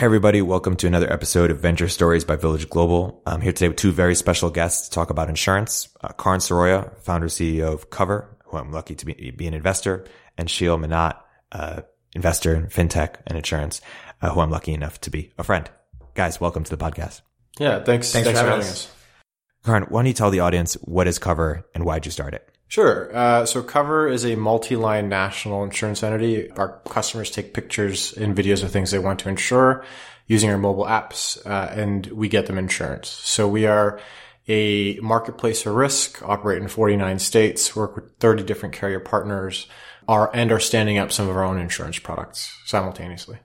Hey, everybody. Welcome to another episode of Venture Stories by Village Global. I'm here today with two very special guests to talk about insurance. Uh, Karan Saroya, founder CEO of Cover, who I'm lucky to be, be an investor, and Sheel Mohnot, uh, investor in fintech and insurance, uh, who I'm lucky enough to be a friend. Guys, welcome to the podcast. Yeah, thanks. Thanks, thanks for having us. us. Karan, why don't you tell the audience what is Cover and why'd you start it? Sure. Uh, so Cover is a multi-line national insurance entity. Our customers take pictures and videos of things they want to insure using our mobile apps, uh, and we get them insurance. So we are a marketplace of risk, operate in 49 states, work with 30 different carrier partners, are, and are standing up some of our own insurance products simultaneously.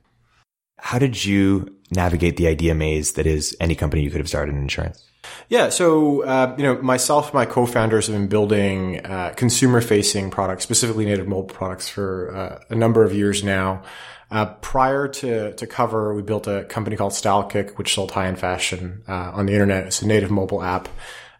How did you navigate the idea maze that is any company you could have started in insurance? Yeah, so uh, you know, myself, my co-founders have been building uh, consumer-facing products, specifically native mobile products, for uh, a number of years now. Uh, prior to to Cover, we built a company called StyleKick, which sold high-end fashion uh, on the internet. It's a native mobile app.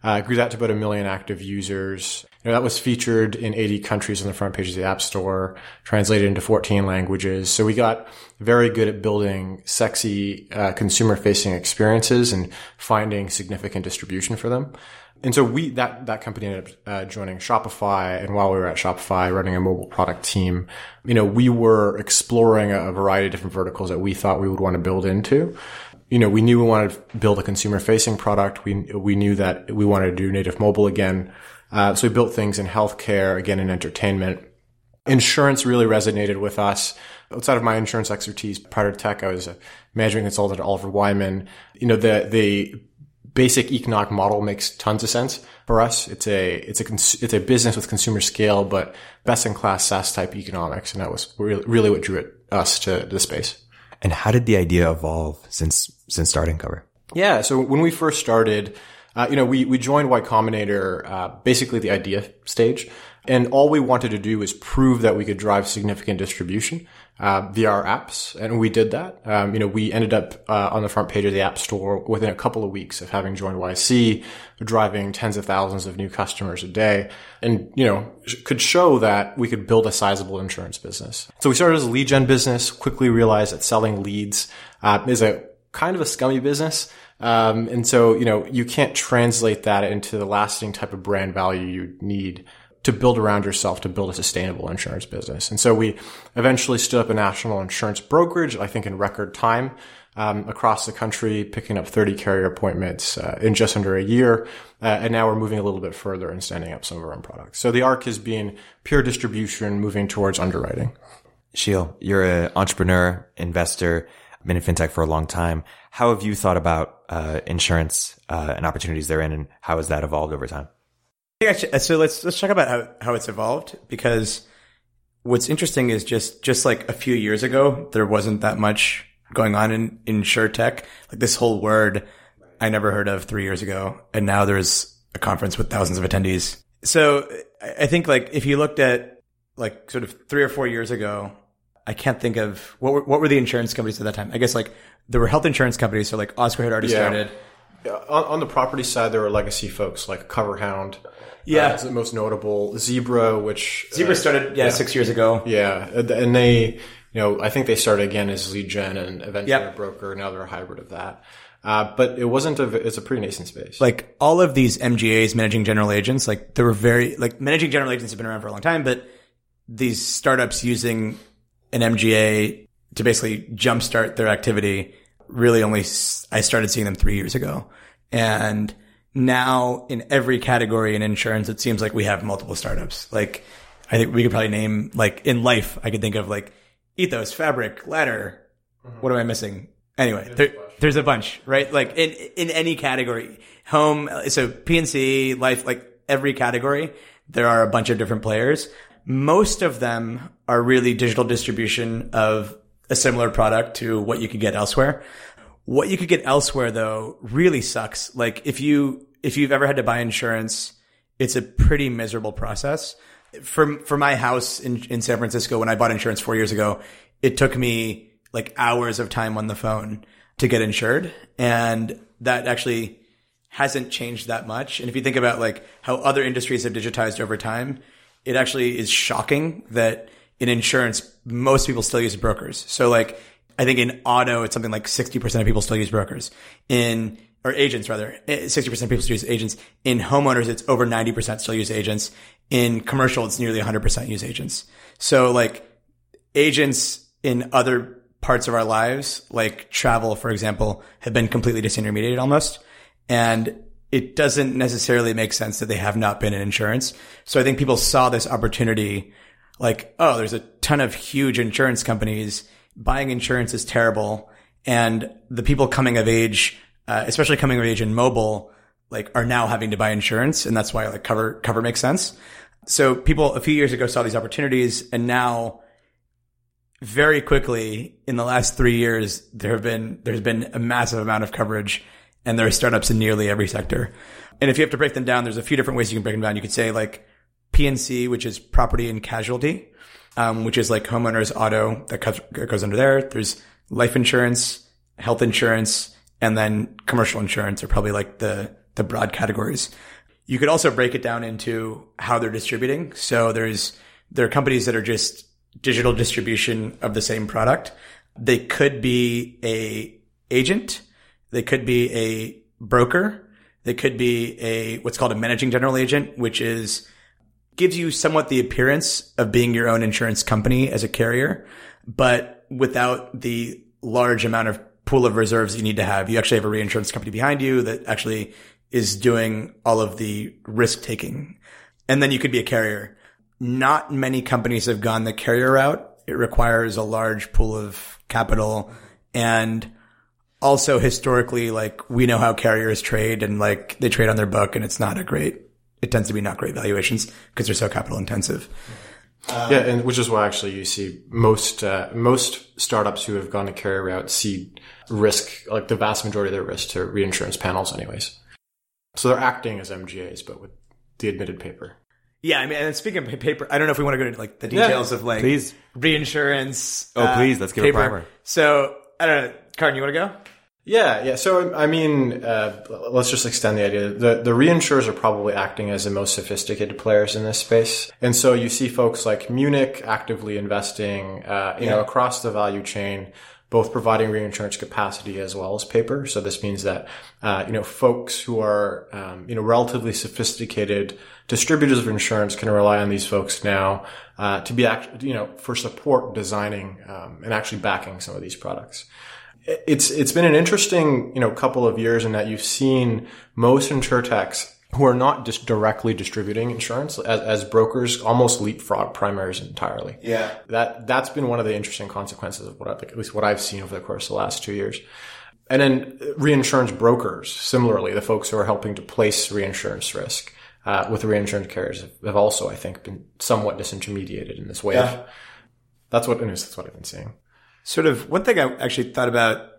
Uh, grew that to about a million active users. Know, that was featured in 80 countries on the front page of the App Store, translated into 14 languages. So we got very good at building sexy uh, consumer-facing experiences and finding significant distribution for them. And so we that that company ended up uh, joining Shopify, and while we were at Shopify, running a mobile product team, you know, we were exploring a variety of different verticals that we thought we would want to build into you know, we knew we wanted to build a consumer facing product. We, we knew that we wanted to do native mobile again. Uh, so we built things in healthcare, again, in entertainment. Insurance really resonated with us. Outside of my insurance expertise, prior to tech, I was a management consultant at Oliver Wyman. You know, the, the basic economic model makes tons of sense for us. It's a, it's a, it's a business with consumer scale, but best in class SaaS type economics. And that was really, really what drew us to the space. And how did the idea evolve since since starting Cover? Yeah, so when we first started, uh, you know, we we joined Y Combinator uh, basically the idea stage, and all we wanted to do was prove that we could drive significant distribution uh, via our apps, and we did that. Um, you know, we ended up uh, on the front page of the App Store within a couple of weeks of having joined YC, driving tens of thousands of new customers a day, and you know, could show that we could build a sizable insurance business. So we started as a lead gen business. Quickly realized that selling leads uh, is a kind of a scummy business. Um, and so, you know, you can't translate that into the lasting type of brand value you need to build around yourself to build a sustainable insurance business. And so we eventually stood up a national insurance brokerage, I think in record time, um, across the country, picking up 30 carrier appointments uh, in just under a year. Uh, and now we're moving a little bit further and standing up some of our own products. So the arc is being pure distribution, moving towards underwriting. Sheel, you're an entrepreneur, investor, been in fintech for a long time. How have you thought about uh, insurance uh, and opportunities therein, and how has that evolved over time? Actually, so let's let's talk about how, how it's evolved because what's interesting is just just like a few years ago there wasn't that much going on in insurtech like this whole word I never heard of three years ago and now there's a conference with thousands of attendees. So I think like if you looked at like sort of three or four years ago, I can't think of what were, what were the insurance companies at that time. I guess like there were health insurance companies. So like Oscar had already yeah. started. Yeah. On, on, the property side, there were legacy folks like CoverHound. Yeah, uh, the most notable Zebra, which Zebra uh, started yeah, yeah, six years ago. Yeah, and they, you know, I think they started again as lead gen and eventually yep. a broker. Now they're a hybrid of that. Uh, but it wasn't a, it's a pretty nascent space. Like all of these MGAs, managing general agents, like there were very, like managing general agents have been around for a long time, but these startups using an MGA to basically jumpstart their activity really only, I started seeing them three years ago. And now in every category in insurance, it seems like we have multiple startups. Like I think we could probably name like in life, I could think of like ethos, fabric, ladder. Mm-hmm. What am I missing? Anyway, there, there's a bunch, right? Like in, in any category, home, so P&C, life, like every category, there are a bunch of different players. Most of them are really digital distribution of a similar product to what you could get elsewhere. What you could get elsewhere though really sucks. Like if you, if you've ever had to buy insurance it's a pretty miserable process. For for my house in in San Francisco, when I bought insurance four years ago, it took me like hours of time on the phone to get insured, and that actually hasn't changed that much. And if you think about like how other industries have digitized over time, it actually is shocking that in insurance, most people still use brokers. So like, I think in auto, it's something like 60% of people still use brokers. In, or agents rather, eh, 60% of people still use agents. In homeowners, it's over 90% still use agents. In commercial, it's nearly 100% use agents. So like, agents in other parts of our lives, like travel, for example, have been completely disintermediated almost. And it doesn't necessarily make sense that they have not been in insurance. So I think people saw this opportunity like, oh, there's a ton of huge insurance companies. Buying insurance is terrible. And the people coming of age, uh, especially coming of age in mobile, like are now having to buy insurance. And that's why like cover, cover makes sense. So people a few years ago saw these opportunities and now very quickly in the last three years, there have been, there's been a massive amount of coverage and there are startups in nearly every sector. And if you have to break them down, there's a few different ways you can break them down. You could say like P&C, which is property and casualty, um, which is like homeowners auto that goes under there. There's life insurance, health insurance, and then commercial insurance are probably like the, the broad categories. You could also break it down into how they're distributing. So there's, there are companies that are just digital distribution of the same product. They could be a agent they could be a broker. They could be a, what's called a managing general agent, which is, gives you somewhat the appearance of being your own insurance company as a carrier, but without the large amount of pool of reserves you need to have. You actually have a reinsurance company behind you that actually is doing all of the risk taking. And then you could be a carrier. Not many companies have gone the carrier route. It requires a large pool of capital and also historically, like we know how carriers trade and like they trade on their book and it's not a great, it tends to be not great valuations because they're so capital intensive. Um, yeah, and which is why actually you see most uh, most startups who have gone the carrier route see risk like the vast majority of their risk to reinsurance panels, anyways. So they're acting as MGAs, but with the admitted paper. Yeah, I mean, and speaking of paper, I don't know if we want to go into like the details yeah, of like please reinsurance. Oh, uh, please, let's give paper. a primer. So I don't know, Karn, you want to go? Yeah, yeah. So I mean, uh, let's just extend the idea. The the reinsurers are probably acting as the most sophisticated players in this space, and so you see folks like Munich actively investing, uh, you yeah. know, across the value chain, both providing reinsurance capacity as well as paper. So this means that uh, you know folks who are um, you know relatively sophisticated distributors of insurance can rely on these folks now uh, to be act- you know for support designing um, and actually backing some of these products it's it's been an interesting you know couple of years in that you've seen most insurtechs who are not just directly distributing insurance as, as brokers almost leapfrog primaries entirely. Yeah, that that's been one of the interesting consequences of what I, at least what I've seen over the course of the last two years. And then reinsurance brokers, similarly, the folks who are helping to place reinsurance risk uh, with reinsurance carriers have also, I think, been somewhat disintermediated in this wave. Yeah. That's what that's what I've been seeing sort of one thing I actually thought about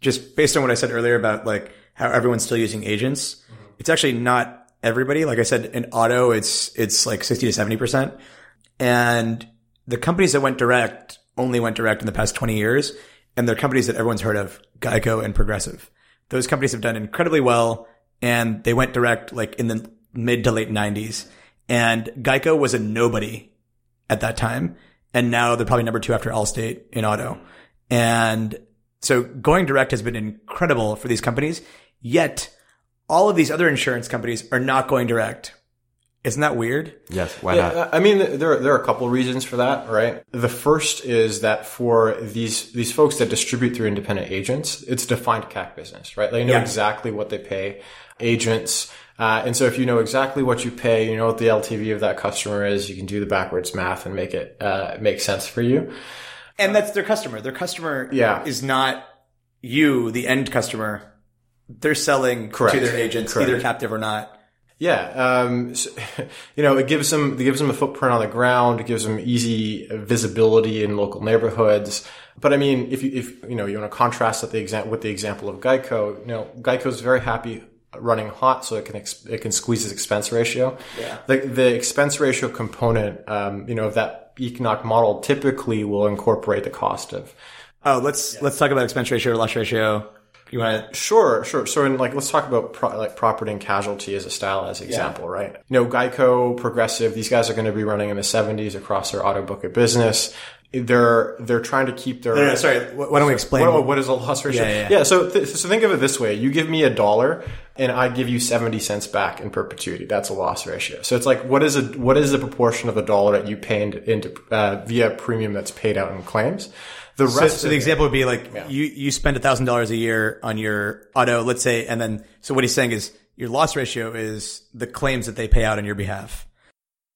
just based on what I said earlier about like how everyone's still using agents. Mm-hmm. It's actually not everybody. Like I said, in auto, it's, it's like 60 to 70%. And the companies that went direct only went direct in the past 20 years. And they're companies that everyone's heard of, Geico and Progressive. Those companies have done incredibly well and they went direct like in the mid to late 90s. And Geico was a nobody at that time and now they're probably number two after Allstate in auto. And so going direct has been incredible for these companies. Yet all of these other insurance companies are not going direct. Isn't that weird? Yes. Why yeah, not? I mean, there there are a couple reasons for that, right? The first is that for these these folks that distribute through independent agents, it's defined CAC business, right? They know yeah. exactly what they pay agents. Uh, and so if you know exactly what you pay, you know what the LTV of that customer is, you can do the backwards math and make it uh, make sense for you. And that's their customer. Their customer yeah. is not you, the end customer. They're selling Correct. to their agents, Correct. either captive or not. Yeah, um, so, you know, it gives them it gives them a footprint on the ground. It gives them easy visibility in local neighborhoods. But I mean, if you if you know you want to contrast that the example with the example of Geico, you know, Geico is very happy running hot, so it can ex- it can squeeze its expense ratio. Yeah. The the expense ratio component, um, you know, of that economic model typically will incorporate the cost of Oh, let's let's talk about expense ratio, loss ratio. You want to? Sure, sure. So, in like, let's talk about pro- like property and casualty as a style as example, right? You know, Geico, Progressive, these guys are going to be running in the seventies across their auto book of business. They're they're trying to keep their. No, no, sorry. Why don't we explain? What, what is a loss ratio? Yeah, yeah, yeah. so th- so think of it this way: you give me a dollar, and I give you seventy cents back in perpetuity. That's a loss ratio. So it's like, what is a what is the proportion of the dollar that you pay into, into uh, via premium that's paid out in claims? The So, rest so of the example would be like you you spend a thousand dollars a year on your auto, let's say, and then so what he's saying is your loss ratio is the claims that they pay out on your behalf.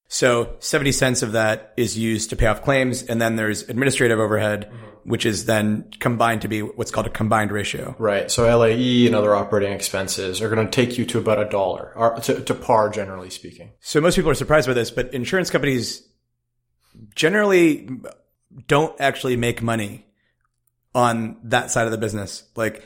So seventy cents of that is used to pay off claims, and then there's administrative overhead, mm-hmm. which is then combined to be what's called a combined ratio. Right. So LAE and other operating expenses are going to take you to about a dollar, or to, to par, generally speaking. So most people are surprised by this, but insurance companies generally don't actually make money on that side of the business. Like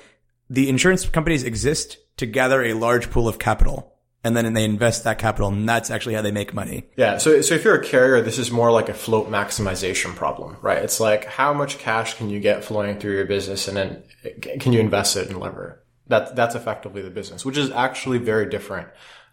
the insurance companies exist to gather a large pool of capital and then they invest that capital and that's actually how they make money. Yeah. So, so if you're a carrier, this is more like a float maximization problem, right? It's like how much cash can you get flowing through your business and then can you invest it and lever? That, that's effectively the business, which is actually very different.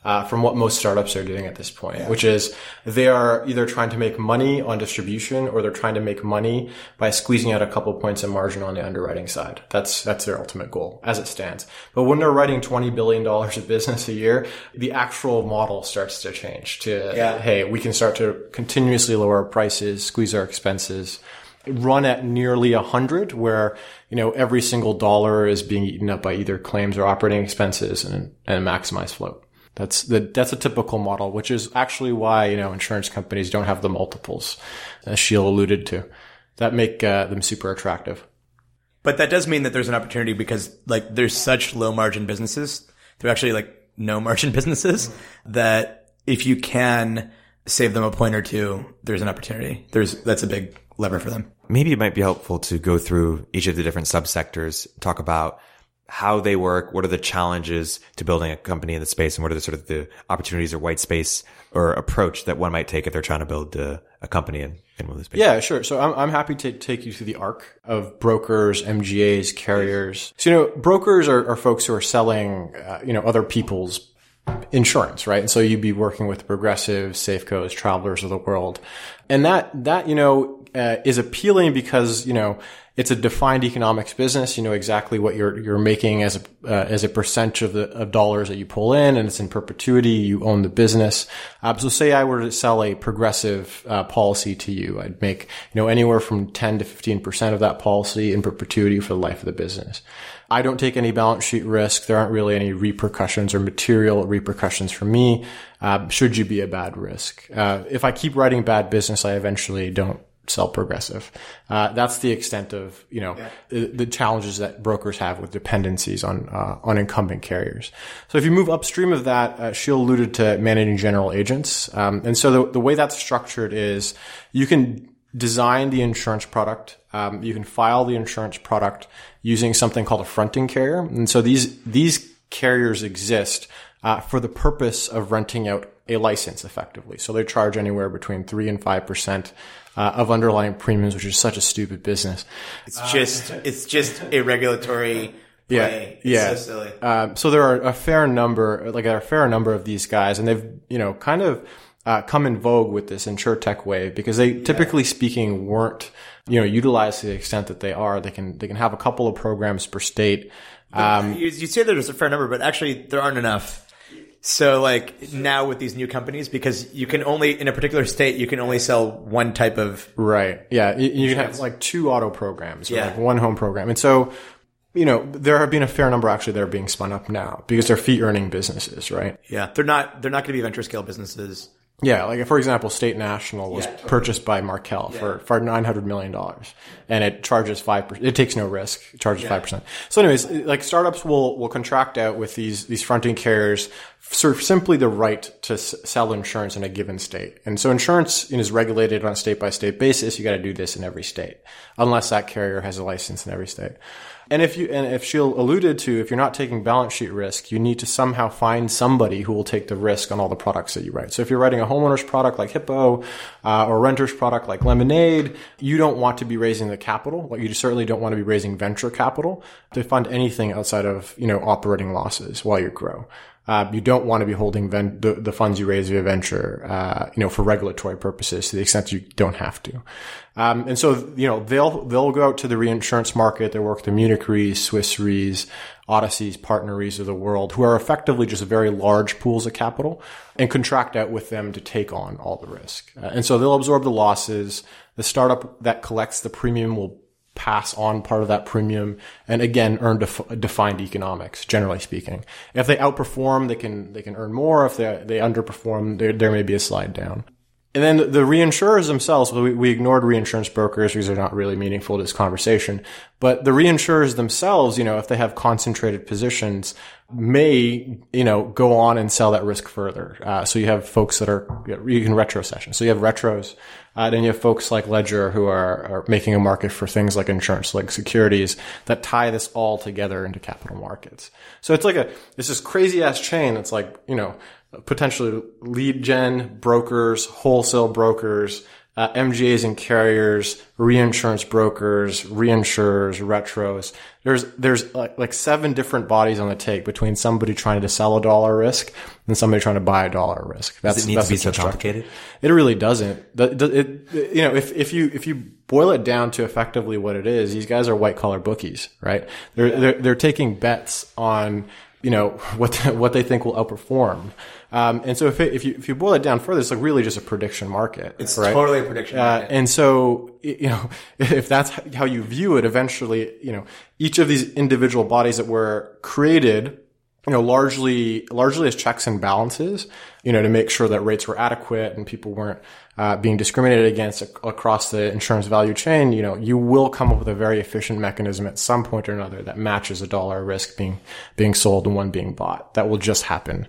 Uh, from what most startups are doing at this point, which is they are either trying to make money on distribution or they're trying to make money by squeezing out a couple points of margin on the underwriting side. That's that's their ultimate goal as it stands. But when they're writing twenty billion dollars of business a year, the actual model starts to change. To Yeah. hey, we can start to continuously lower our prices, squeeze our expenses run at nearly a hundred where, you know, every single dollar is being eaten up by either claims or operating expenses and, and maximize float. That's the, that's a typical model, which is actually why, you know, insurance companies don't have the multiples, as Sheel alluded to, that make uh, them super attractive. But that does mean that there's an opportunity because like there's such low margin businesses. They're actually like no margin businesses that if you can save them a point or two, there's an opportunity. There's, that's a big lever for them. Maybe it might be helpful to go through each of the different subsectors, talk about how they work, what are the challenges to building a company in the space, and what are the sort of the opportunities or white space or approach that one might take if they're trying to build a, a company in, in one of the space. Yeah, sure. So I'm, I'm happy to take you through the arc of brokers, MGAs, carriers. So, you know, brokers are, are folks who are selling, uh, you know, other people's insurance, right? And so you'd be working with Progressive, Safeco's, Travelers of the world. And that, that, you know, uh, is appealing because, you know, it's a defined economics business. You know exactly what you're, you're making as a, uh, as a percentage of the, of dollars that you pull in and it's in perpetuity. You own the business. Uh, so say I were to sell a progressive, uh, policy to you, I'd make, you know, anywhere from 10 to 15% of that policy in perpetuity for the life of the business. I don't take any balance sheet risk. There aren't really any repercussions or material repercussions for me. Uh, should you be a bad risk? Uh, if I keep writing bad business, I eventually don't sell progressive. Uh, that's the extent of you know the, the, challenges that brokers have with dependencies on uh, on incumbent carriers. So if you move upstream of that, uh, she alluded to managing general agents, um, and so the, the way that's structured is you can design the insurance product. Um, you can file the insurance product using something called a fronting carrier. And so these, these carriers exist, uh, for the purpose of renting out a license effectively. So they charge anywhere between three and 5%, uh, of underlying premiums, which is such a stupid business. It's just, it's just a regulatory Yeah, play. It's yeah. so silly. Um, so there are a fair number, like there are a fair number of these guys, and they've, you know, kind of uh, come in vogue with this insurtech wave because they, typically speaking, weren't, you know, utilized to the extent that they are. They can they can have a couple of programs per state. Um, you, you say there's a fair number, but actually there aren't enough. So like now with these new companies, because you can only in a particular state you can only sell one type of Right. Yeah. You, you can have like two auto programs or Yeah. like one home program. And so, you know, there have been a fair number actually that are being spun up now because they're fee earning businesses, right? yeah. They're not they're not going to be venture scale businesses. Yeah. Like for example, State National was purchased by Markel for, for $900 million and it charges 5%. It takes no risk. It charges 5%. So anyways, like startups will, will contract out with these, these fronting carriers for simply the right to s- sell insurance in a given state. And so insurance is regulated on a state by state basis. You got to do this in every state unless that carrier has a license in every state. And if you and if Sheel alluded to, if you're not taking balance sheet risk, you need to somehow find somebody who will take the risk on all the products that you write. So if you're writing a homeowner's product like Hippo uh, or a renter's product like Lemonade, you don't want to be raising the capital. Like you certainly don't want to be raising venture capital to fund anything outside of you know operating losses while you grow. Uh, you don't want to be holding ven- the, the, funds you raise via venture, uh, you know, for regulatory purposes to the extent you don't have to. Um, and so, you know, they'll, they'll go out to the reinsurance market. They work with the Munich Re's, Swiss Re's, Odyssey's, Partner Re's of the world, who are effectively just very large pools of capital and contract out with them to take on all the risk. Uh, and so they'll absorb the losses. The startup that collects the premium will pass on part of that premium and again earn def- defined economics generally speaking. If they outperform they can they can earn more. If they they underperform there, there may be a slide down and then the reinsurers themselves, we, we ignored reinsurance brokers because they're not really meaningful to this conversation. But the reinsurers themselves, you know, if they have concentrated positions, may, you know, go on and sell that risk further. Uh, so you have folks that are, you can retrocession. So you have retros. Uh, then you have folks like Ledger who are, are making a market for things like insurance, like securities that tie this all together into capital markets. So it's like a, it's this crazy ass chain. It's like, you know, potentially lead gen brokers, wholesale brokers, uh, MGAs and carriers, reinsurance brokers, reinsurers, retros. There's there's like, like seven different bodies on the take between somebody trying to sell a dollar risk and somebody trying to buy a dollar risk. That's, Does it need to be so complicated? It really doesn't. It, it, you know, if if you if you boil it down to effectively what it is, these guys are white collar bookies, right? They're they're, they're taking bets on you know what what they think will outperform. Um, and so if, it, if you if you boil it down further, it's like really just a prediction market. It's right? totally a prediction market. Uh, and so you know if that's how you view it, eventually you know each of these individual bodies that were created you know, largely, largely as checks and balances, you know, to make sure that rates were adequate and people weren't uh, being discriminated against across the insurance value chain. You know, you will come up with a very efficient mechanism at some point or another that matches a dollar risk being being sold and one being bought. That will just happen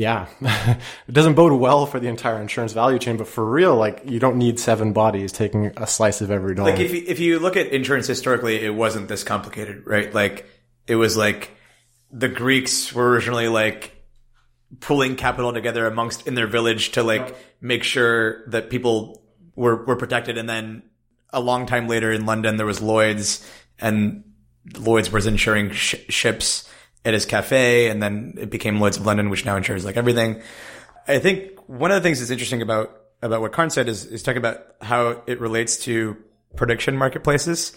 yeah, it doesn't bode well for the entire insurance value chain, but for real, like you don't need seven bodies taking a slice of every dollar. Like if you, if you look at insurance historically, it wasn't this complicated, right? Like it was like the Greeks were originally like pulling capital together amongst in their village to like make sure that people were were protected, and then a long time later in London there was Lloyd's, and Lloyd's was insuring sh- ships at his cafe, and then it became Lloyd's of London, which now insures like everything. I think one of the things that's interesting about about what Karn said is is talking about how it relates to prediction marketplaces,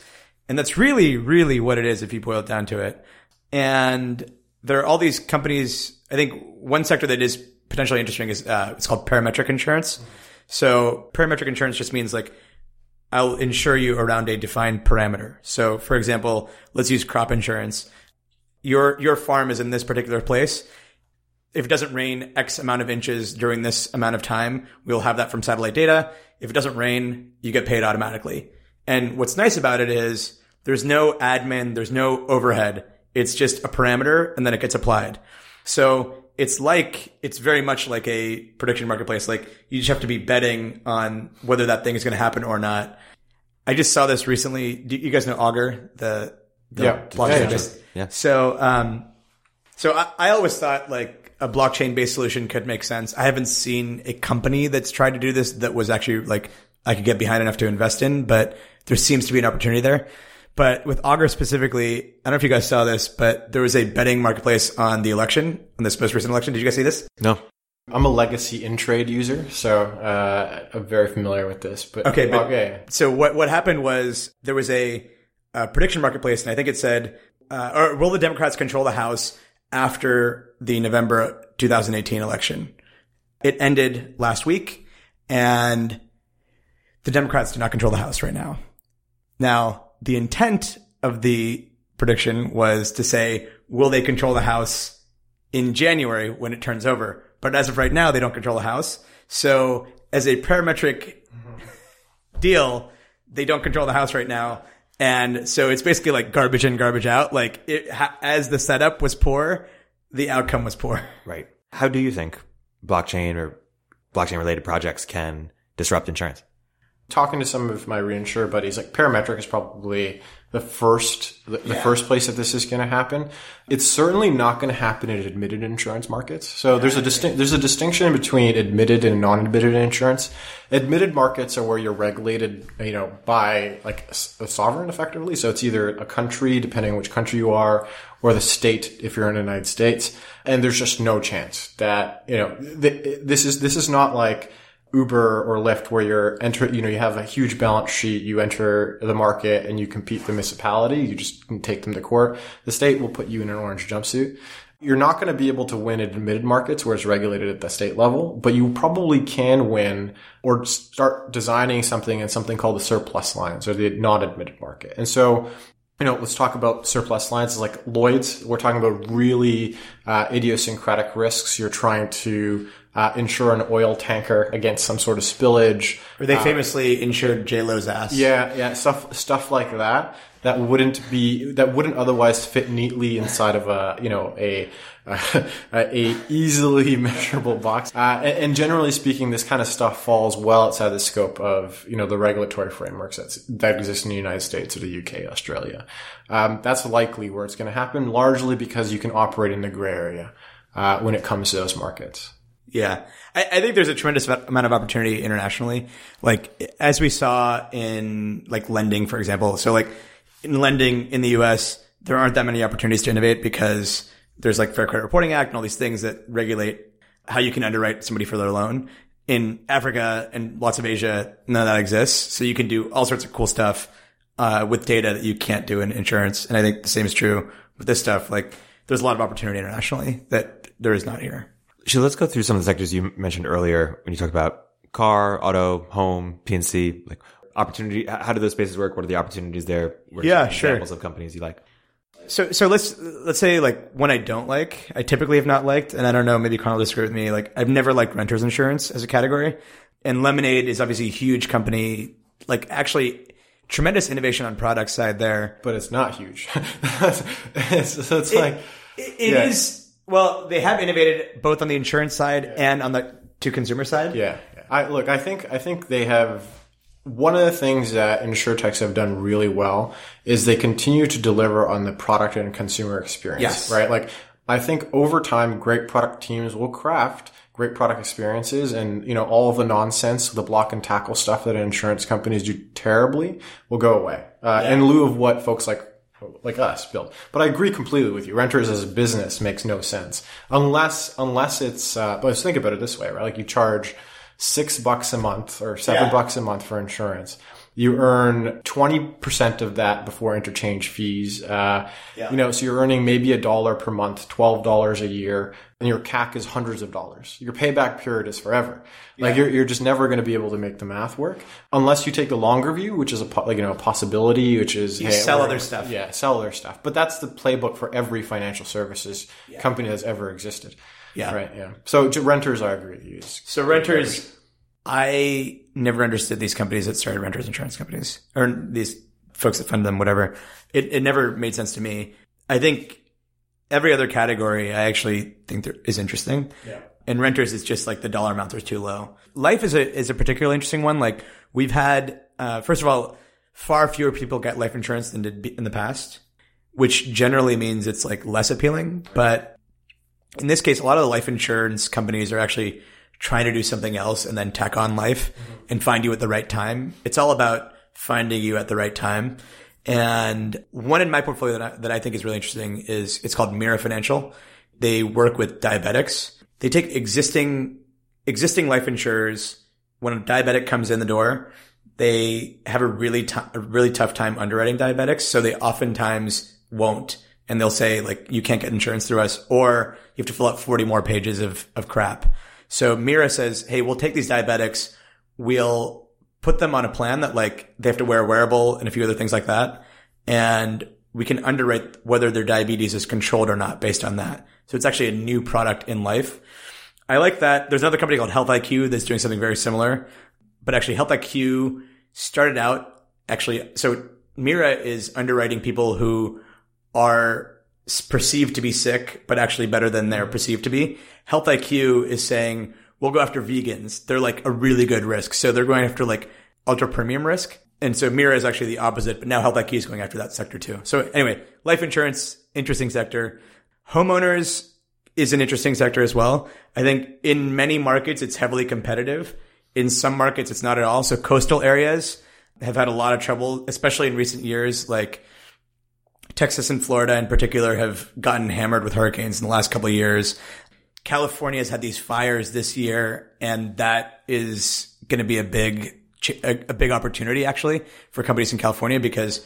and that's really really what it is if you boil it down to it. And there are all these companies. I think one sector that is potentially interesting is uh, it's called parametric insurance. So parametric insurance just means like I'll insure you around a defined parameter. So for example, let's use crop insurance your your farm is in this particular place. If it doesn't rain X amount of inches during this amount of time, we'll have that from satellite data. If it doesn't rain, you get paid automatically. And what's nice about it is there's no admin, there's no overhead. It's just a parameter and then it gets applied. So it's like, it's very much like a prediction marketplace. Like you just have to be betting on whether that thing is going to happen or not. I just saw this recently. Do you guys know Augur, the, yeah. blockchain yeah, yeah. So, um, so I, I always thought like a blockchain based solution could make sense. I haven't seen a company that's tried to do this that was actually like I could get behind enough to invest in, but there seems to be an opportunity there. But with Augur specifically, I don't know if you guys saw this, but there was a betting marketplace on the election, on this most recent election. Did you guys see this? No. I'm a legacy Intrade user, so uh, I'm very familiar with this. But okay, but, okay. So what what happened was there was a, a prediction marketplace, and I think it said uh, or will the Democrats control the House after the November 2018 election? It ended last week and the Democrats do not control the House right now. Now, the intent of the prediction was to say, will they control the House in January when it turns over? But as of right now, they don't control the House. So as a parametric deal, they don't control the House right now. And so it's basically like garbage in, garbage out. Like it, as the setup was poor, the outcome was poor. Right. How do you think blockchain or blockchain related projects can disrupt insurance? Talking to some of my reinsurer buddies, like Parametric is probably the first the, the first place that this is going to happen. It's certainly not going to happen in admitted insurance markets. So there's a distinct there's a distinction between admitted and non-admitted insurance. Admitted markets are where you're regulated, you know, by like a, a sovereign effectively. So it's either a country, depending on which country you are, or the state if you're in the United States. And there's just no chance that you know th- this is this is not like Uber or Lyft where you're enter, you know, you have a huge balance sheet, you enter the market and you compete the municipality, you just take them to court. The state will put you in an orange jumpsuit. You're not going to be able to win in admitted markets where it's regulated at the state level, but you probably can win or start designing something in something called the surplus lines or the non-admitted market. And so you know, let's talk about surplus lines like Lloyd's. We're talking about really uh, idiosyncratic risks. You're trying to uh, insure an oil tanker against some sort of spillage. Or they famously insured J Lo's ass. Yeah, yeah, stuff stuff like that that wouldn't be that wouldn't otherwise fit neatly inside of a you know a a, a easily measurable box. Uh, and, and, generally speaking, this kind of stuff falls well outside the scope of you know the regulatory frameworks that's, that exist in the United States or the UK, Australia. Um, that's likely where it's going to happen, largely because you can operate in the gray area uh, when it comes to those markets. Yeah. I, I, think there's a tremendous amount of opportunity internationally. Like, as we saw in like lending, for example. So like in lending in the US, there aren't that many opportunities to innovate because there's like Fair Credit Reporting Act and all these things that regulate how you can underwrite somebody for their loan. In Africa and lots of Asia, none of that exists. So you can do all sorts of cool stuff, uh, with data that you can't do in insurance. And I think the same is true with this stuff. Like, there's a lot of opportunity internationally that there is not here. So let's go through some of the sectors you mentioned earlier when you talked about car, auto, home, P&C, like opportunity. How do those spaces work? What are the opportunities there? What yeah, sure. Examples of companies you like. So, so let's, let's say like one I don't like, I typically have not liked, and I don't know, maybe Carl will disagree with me. Like I've never liked renters insurance as a category. And Lemonade is obviously a huge company, like actually tremendous innovation on product side there. But it's not huge. it's, so it's it, like, it, it yeah. is well, they have innovated both on the insurance side yeah. and on the to consumer side. Yeah. I look, I think I think they have one of the things that insurtechs have done really well is they continue to deliver on the product and consumer experience. Yes. Right? Like I think over time great product teams will craft great product experiences and you know all of the nonsense the block and tackle stuff that insurance companies do terribly will go away uh, yeah. in lieu of what folks like like us build. But I agree completely with you. Renters as a business makes no sense unless unless it's. Uh, but let's think about it this way, right? Like you charge six bucks a month or seven yeah. bucks a month for insurance. You earn 20% of that before interchange fees. Uh, yeah. you know, so you're earning maybe a dollar per month, $12 a year, and your CAC is hundreds of dollars. Your payback period is forever. Yeah. Like you're, you're just never going to be able to make the math work unless you take the longer view, which is a, like, you know, a possibility, which is, you hey, sell other stuff. Yeah, sell other stuff. But that's the playbook for every financial services yeah. company that's ever existed. Yeah. Right. Yeah. So renters, I agree with you. So renters, I never understood these companies that started renters insurance companies or these folks that fund them, whatever. It, it never made sense to me. I think every other category I actually think there is interesting. Yeah. And renters is just like the dollar amounts are too low. Life is a, is a particularly interesting one. Like we've had, uh, first of all, far fewer people get life insurance than did in the past, which generally means it's like less appealing. But in this case, a lot of the life insurance companies are actually trying to do something else and then tack on life mm-hmm. and find you at the right time. It's all about finding you at the right time. And one in my portfolio that I, that I think is really interesting is it's called Mira Financial. They work with diabetics. They take existing, existing life insurers. When a diabetic comes in the door, they have a really, t- a really tough time underwriting diabetics. So they oftentimes won't. And they'll say like, you can't get insurance through us or you have to fill out 40 more pages of, of crap. So Mira says, Hey, we'll take these diabetics. We'll put them on a plan that like they have to wear a wearable and a few other things like that. And we can underwrite whether their diabetes is controlled or not based on that. So it's actually a new product in life. I like that. There's another company called Health IQ that's doing something very similar, but actually Health IQ started out actually. So Mira is underwriting people who are perceived to be sick, but actually better than they're perceived to be. Health IQ is saying, we'll go after vegans. They're like a really good risk. So they're going after like ultra premium risk. And so Mira is actually the opposite, but now Health IQ is going after that sector too. So anyway, life insurance, interesting sector. Homeowners is an interesting sector as well. I think in many markets, it's heavily competitive. In some markets, it's not at all. So coastal areas have had a lot of trouble, especially in recent years. Like Texas and Florida in particular have gotten hammered with hurricanes in the last couple of years. California has had these fires this year, and that is going to be a big, a, big opportunity actually for companies in California because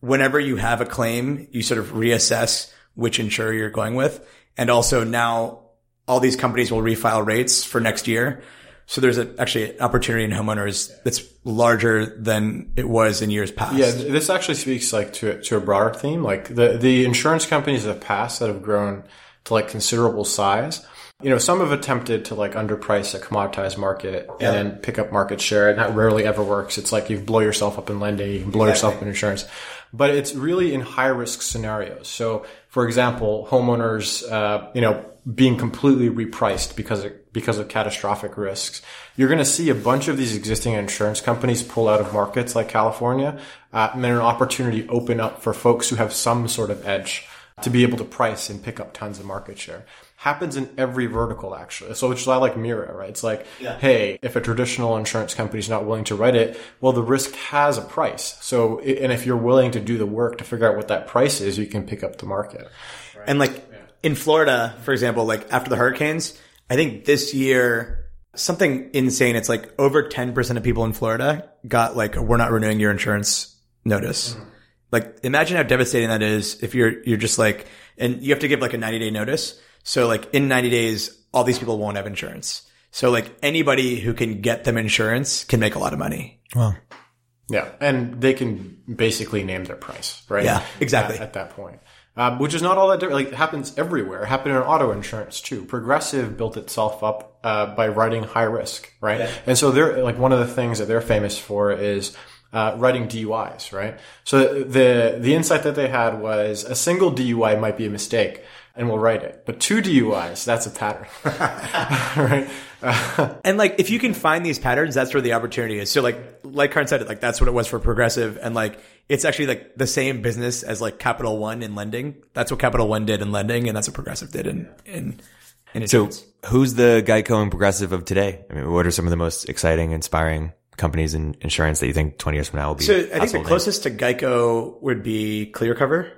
whenever you have a claim, you sort of reassess which insurer you're going with. And also now all these companies will refile rates for next year. So there's a, actually an opportunity in homeowners that's larger than it was in years past. Yeah, this actually speaks like to to a broader theme. Like the the insurance companies of the past that have grown to like considerable size. You know, some have attempted to like underprice a commoditized market and pick up market share, and that rarely ever works. It's like you blow yourself up in lending, you can blow yourself up in insurance, but it's really in high risk scenarios. So, for example, homeowners, uh, you know, being completely repriced because of because of catastrophic risks. You're going to see a bunch of these existing insurance companies pull out of markets like California, uh, and then an opportunity open up for folks who have some sort of edge to be able to price and pick up tons of market share. Happens in every vertical actually. So which is why I like Mira, right? It's like, yeah. hey, if a traditional insurance company is not willing to write it, well, the risk has a price. So, and if you're willing to do the work to figure out what that price is, you can pick up the market. Right. And like yeah. In Florida, for example, like after the hurricanes, I think this year, something insane. It's like over 10% of people in Florida got like, we're not renewing your insurance notice. Mm-hmm. Like imagine how devastating that is if you're, you're just like, and you have to give like a 90 day notice. So like in 90 days, all these people won't have insurance. So like anybody who can get them insurance can make a lot of money. Wow. Yeah. And they can basically name their price, right? Yeah, exactly. At, at that point. Um, which is not all that different. Like, it happens everywhere. It happened in auto insurance too. Progressive built itself up uh, by writing high risk, right? Yeah. And so they're like one of the things that they're famous for is uh, writing DUIs, right? So the the insight that they had was a single DUI might be a mistake, and we'll write it. But two DUIs, that's a pattern. right? and like, if you can find these patterns, that's where the opportunity is. So like, like Karan said, like that's what it was for Progressive. And like, it's actually like the same business as like Capital One in lending. That's what Capital One did in lending. And that's what Progressive did in, in, in So who's the Geico and Progressive of today? I mean, what are some of the most exciting, inspiring companies in insurance that you think 20 years from now will be? So I think the closest name? to Geico would be ClearCover.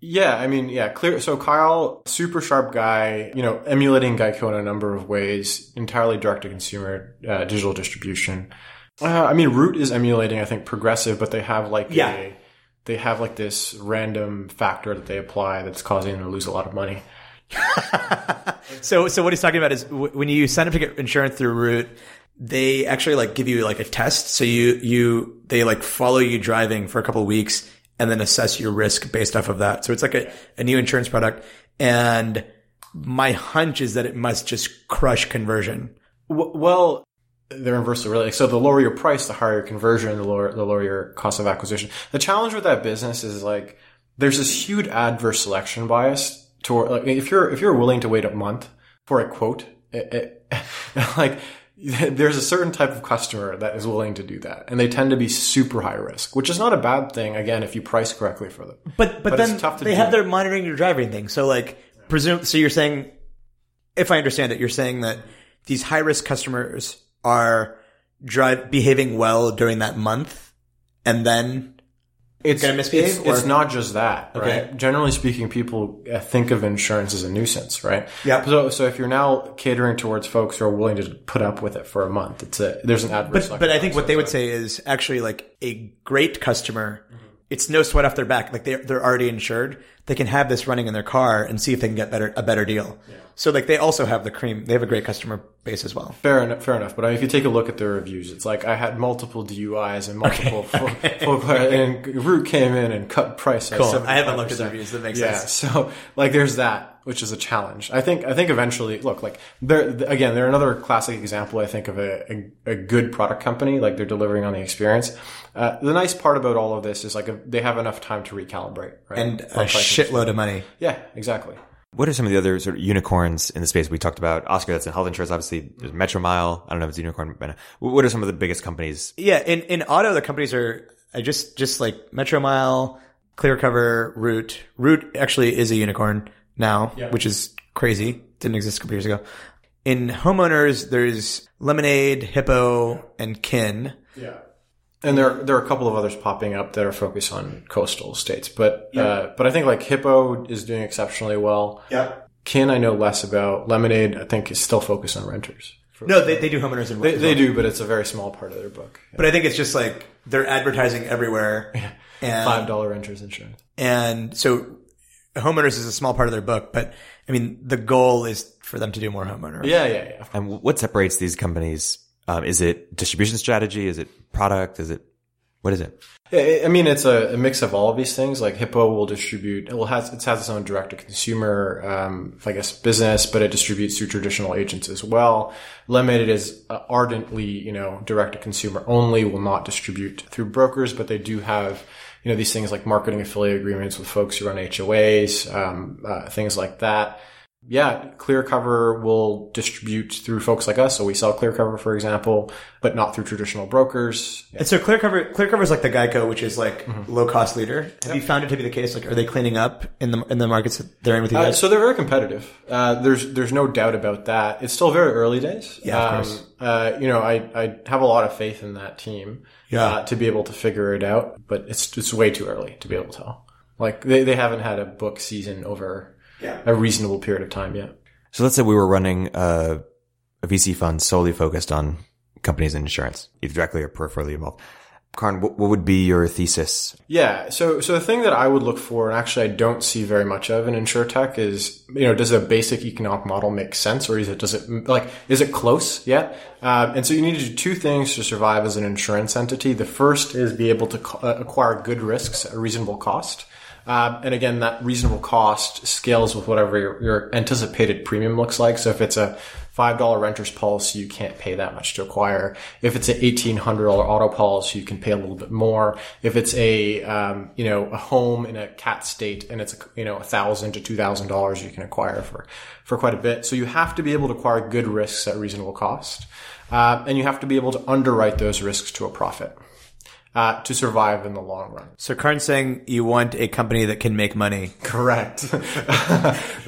Yeah, I mean, yeah, clear. So Kyle, super sharp guy, you know, emulating Geico in a number of ways, entirely direct to consumer uh, digital distribution. Uh, I mean, Root is emulating, I think, Progressive, but they have like yeah. a, they have like this random factor that they apply that's causing them to lose a lot of money. so, so what he's talking about is w- when you sign up to get insurance through Root, they actually like give you like a test. So you, you, they like follow you driving for a couple weeks and then assess your risk based off of that. So it's like a, a new insurance product. And my hunch is that it must just crush conversion. Well, they're inversely related. So the lower your price, the higher your conversion, the lower, the lower your cost of acquisition. The challenge with that business is like, there's this huge adverse selection bias to like, if you're, if you're willing to wait a month for a quote, it, it, like there's a certain type of customer that is willing to do that and they tend to be super high risk which is not a bad thing again if you price correctly for them but but, but then they do. have their monitoring your driving thing so like presume so you're saying if i understand it you're saying that these high risk customers are drive behaving well during that month and then it's going to misbehave. It's, it's, not just that, okay. right? Generally speaking, people uh, think of insurance as a nuisance, right? Yeah. So, so if you're now catering towards folks who are willing to put up with it for a month, it's a there's an adverse. But, but I think what they would say is actually like a great customer. Mm-hmm. It's no sweat off their back. Like they're they're already insured. They can have this running in their car and see if they can get better a better deal. Yeah. So like they also have the cream. They have a great customer base as well. Fair enough. Fair enough. But if you take a look at their reviews, it's like I had multiple DUIs and multiple okay. full, full, and Root came in and cut price. Cool. I haven't looked at the reviews. That makes yeah, sense. Yeah. So like there's that, which is a challenge. I think. I think eventually, look, like they're again, they're another classic example. I think of a, a, a good product company. Like they're delivering on the experience. Uh, the nice part about all of this is like they have enough time to recalibrate, right? And a shitload of money. Yeah, exactly. What are some of the other sort of unicorns in the space? We talked about Oscar, that's in health insurance. Obviously, there's Metromile. I don't know if it's a unicorn. But what are some of the biggest companies? Yeah, in, in auto, the companies are I just just like Metromile, ClearCover, Root. Root actually is a unicorn now, which is crazy. Didn't exist a couple years ago. In homeowners, there's Lemonade, Hippo, and Kin. Yeah. And there, there are a couple of others popping up that are focused on coastal states, but uh, but I think like Hippo is doing exceptionally well. Yeah. Kin I know less about. Lemonade I think is still focused on renters. No, they, they do homeowners and They, they do, but it's a very small part of their book. But I think it's just like they're advertising everywhere. And, Five dollar renters insurance. and so homeowners is a small part of their book, but I mean, the goal is for them to do more homeowners. Yeah, yeah, yeah. And what separates these companies? Um, is it distribution strategy? Is it product? Is it, what is it? I mean, it's a, a mix of all of these things. Like Hippo will distribute, it will has, it has its own direct to consumer, um, I guess business, but it distributes through traditional agents as well. Lemonade is uh, ardently, you know, direct to consumer only, will not distribute through brokers, but they do have, you know, these things like marketing affiliate agreements with folks who run HOAs, um, uh, things like that. Yeah, Clearcover will distribute through folks like us. So we sell Clearcover, for example, but not through traditional brokers. And so Clearcover, Clearcover is like the Geico, which is like low cost leader. Have you found it to be the case? Like, are they cleaning up in the in the markets that they're in with you Uh, guys? so they're very competitive. Uh, there's there's no doubt about that. It's still very early days. Yeah, of Um, course. Uh, you know, I, I have a lot of faith in that team. Yeah. Uh, to be able to figure it out, but it's it's way too early to be able to tell. Like they, they haven't had a book season over Yeah. a reasonable period of time Yeah. So let's say we were running a, a VC fund solely focused on companies in insurance, either directly or peripherally involved. Karan, what, what would be your thesis? Yeah. So, so the thing that I would look for, and actually I don't see very much of in insurtech is, you know, does a basic economic model make sense or is it, does it, like, is it close yet? Um, and so you need to do two things to survive as an insurance entity. The first is be able to co- uh, acquire good risks at a reasonable cost. Um, and again, that reasonable cost scales with whatever your, your anticipated premium looks like. So if it's a $5 renter's policy, you can't pay that much to acquire. If it's an $1,800 auto policy, you can pay a little bit more. If it's a, um, you know, a home in a cat state and it's, you know, a thousand to $2,000, you can acquire for, for quite a bit. So you have to be able to acquire good risks at reasonable cost. Uh, and you have to be able to underwrite those risks to a profit. Uh, to survive in the long run. So Karan's saying you want a company that can make money. Correct.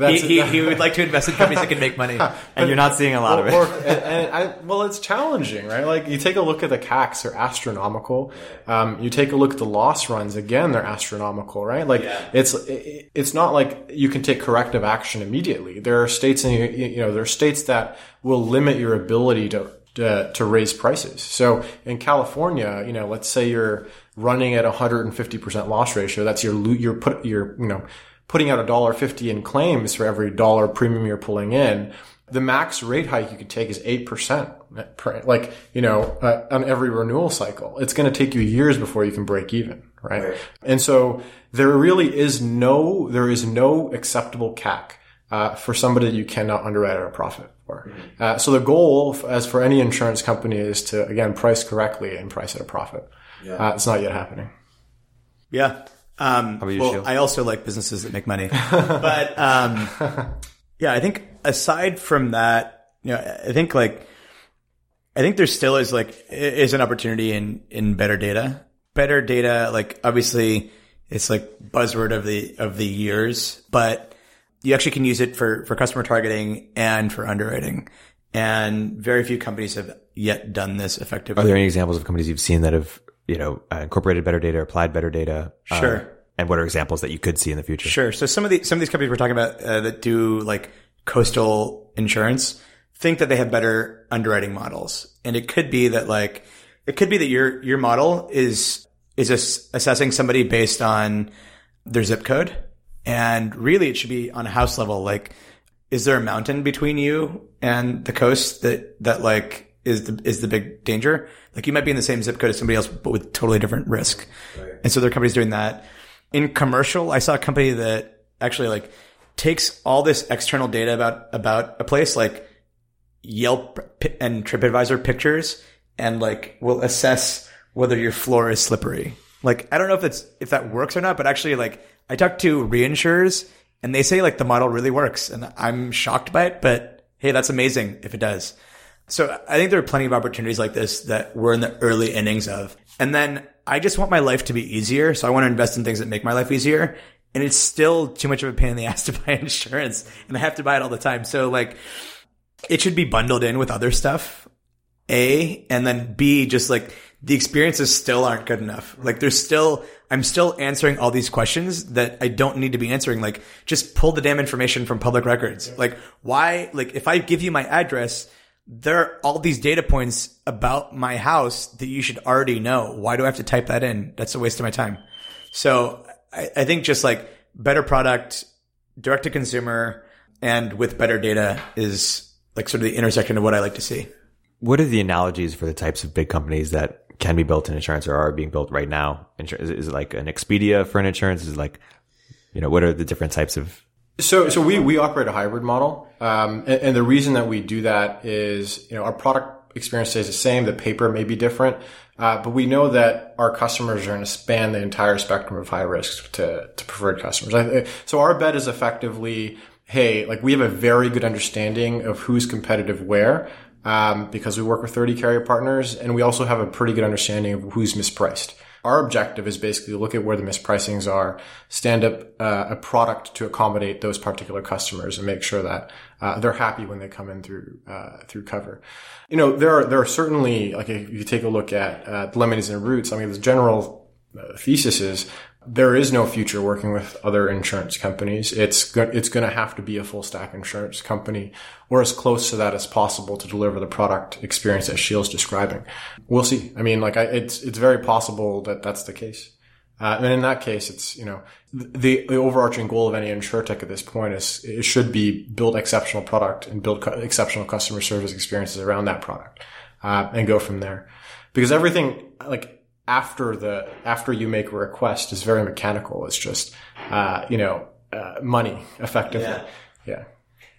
He, he, he would like to invest in companies that can make money. And you're not seeing a lot of it. Or, and, and I, well, it's challenging, right? Like you take a look at the CACs, they're astronomical. Um, you take a look at the loss runs, again, they're astronomical, right? Like it's, it, it's not like you can take corrective action immediately. There are states in, you know, there are states that will limit your ability to, to, to raise prices. So in California, you know, let's say you're running at 150% loss ratio. That's your, lo- you're put, you're, you know, putting out a dollar fifty in claims for every dollar premium you're pulling in. The max rate hike you could take is 8%, per- like, you know, uh, on every renewal cycle. It's going to take you years before you can break even, right? And so there really is no, there is no acceptable CAC. Uh, for somebody that you cannot underwrite at a profit for. Uh, so the goal, as for any insurance company, is to again price correctly and price at a profit. Uh, it's not yet happening. Yeah. Um, about you, well, Sheel? I also like businesses that make money, but um, yeah, I think aside from that, you know, I think like I think there still is like is an opportunity in in better data. Better data, like obviously, it's like buzzword of the of the years, but you actually can use it for for customer targeting and for underwriting. And very few companies have yet done this effectively. Are there any examples of companies you've seen that have, you know, uh, incorporated better data, applied better data? Uh, Sure. and what are examples that you could see in the future? Sure. So some of the some of these companies we're talking about uh, that do like coastal insurance think that they have better underwriting models, and it could be that like it could be that your your model is is ass- assessing somebody based on their zip code, and really it should be on a house level. Like, is there a mountain between you and the coast that that like is the is the big danger? Like you might be in the same zip code as somebody else, but with totally different risk. And so there are companies doing that. In commercial, I saw a company that actually like takes all this external data about about a place, like Yelp and TripAdvisor pictures, and like will assess whether your floor is slippery. Like I don't know if it's if that works or not, but actually like I talked to reinsurers And they say like the model really works and I'm shocked by it, but hey, that's amazing if it does. So I think there are plenty of opportunities like this that we're in the early innings of. And then I just want my life to be easier. So I want to invest in things that make my life easier. And it's still too much of a pain in the ass to buy insurance and I have to buy it all the time. So like it should be bundled in with other stuff. A and then B, just like the experiences still aren't good enough. Like there's still, I'm still answering all these questions that I don't need to be answering. Like just pull the damn information from public records. Like why, like if I give you my address, there are all these data points about my house that you should already know. Why do I have to type that in? That's a waste of my time. So I, I think just like better product, direct to consumer and with better data is like sort of the intersection of what I like to see. What are the analogies for the types of big companies that can be built in insurance or are being built right now? Is it, is it like an Expedia for an insurance? Is like, you know, what are the different types of? So, so we, we operate a hybrid model. Um, and, and the reason that we do that is, you know, our product experience stays the same. The paper may be different. Uh, but we know that our customers are going to span the entire spectrum of high risk to, to preferred customers. So our bet is effectively, hey, like we have a very good understanding of who's competitive where um, because we work with 30 carrier partners and we also have a pretty good understanding of who's mispriced. Our objective is basically to look at where the mispricings are, stand up uh, a product to accommodate those particular customers, and make sure that uh, they're happy when they come in through uh, through cover. You know, there are there are certainly like if you take a look at uh, lemonies and roots. I mean, the general uh, thesis is there is no future working with other insurance companies. It's go- it's going to have to be a full stack insurance company or as close to that as possible to deliver the product experience that Sheel's describing. We'll see. I mean, like I, it's it's very possible that that's the case. Uh, and in that case, it's, you know, the, the overarching goal of any insurtech at this point is it should be build exceptional product and build exceptional customer service experiences around that product, uh, and go from there. Because everything, like, after the after you make a request is very mechanical. It's just uh, you know uh, money effectively. Yeah. yeah.